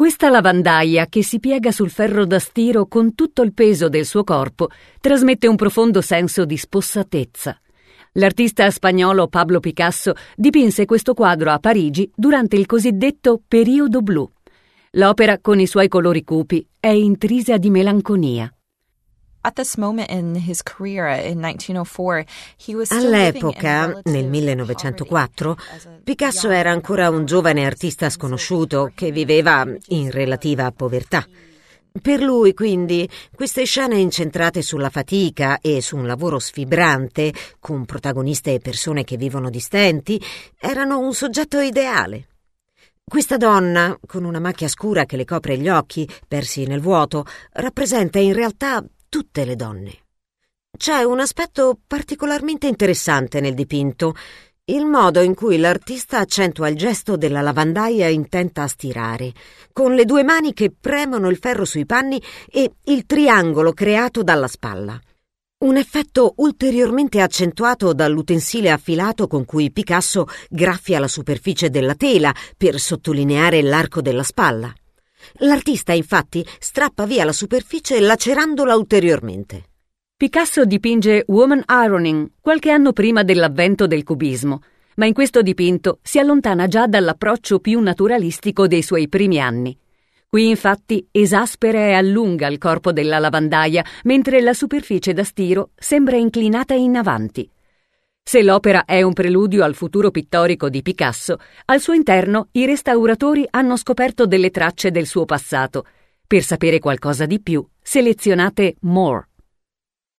Questa lavandaia, che si piega sul ferro da stiro con tutto il peso del suo corpo, trasmette un profondo senso di spossatezza. L'artista spagnolo Pablo Picasso dipinse questo quadro a Parigi durante il cosiddetto periodo blu. L'opera, con i suoi colori cupi, è intrisa di melanconia. All'epoca, nel 1904, Picasso era ancora un giovane artista sconosciuto che viveva in relativa povertà. Per lui, quindi, queste scene incentrate sulla fatica e su un lavoro sfibrante, con protagoniste e persone che vivono di stenti, erano un soggetto ideale. Questa donna, con una macchia scura che le copre gli occhi, persi nel vuoto, rappresenta in realtà tutte le donne. C'è un aspetto particolarmente interessante nel dipinto, il modo in cui l'artista accentua il gesto della lavandaia intenta a stirare, con le due mani che premono il ferro sui panni e il triangolo creato dalla spalla. Un effetto ulteriormente accentuato dall'utensile affilato con cui Picasso graffia la superficie della tela per sottolineare l'arco della spalla. L'artista infatti strappa via la superficie lacerandola ulteriormente. Picasso dipinge Woman Ironing qualche anno prima dell'avvento del cubismo, ma in questo dipinto si allontana già dall'approccio più naturalistico dei suoi primi anni. Qui infatti esaspera e allunga il corpo della lavandaia, mentre la superficie da stiro sembra inclinata in avanti. Se l'opera è un preludio al futuro pittorico di Picasso, al suo interno i restauratori hanno scoperto delle tracce del suo passato. Per sapere qualcosa di più, selezionate More.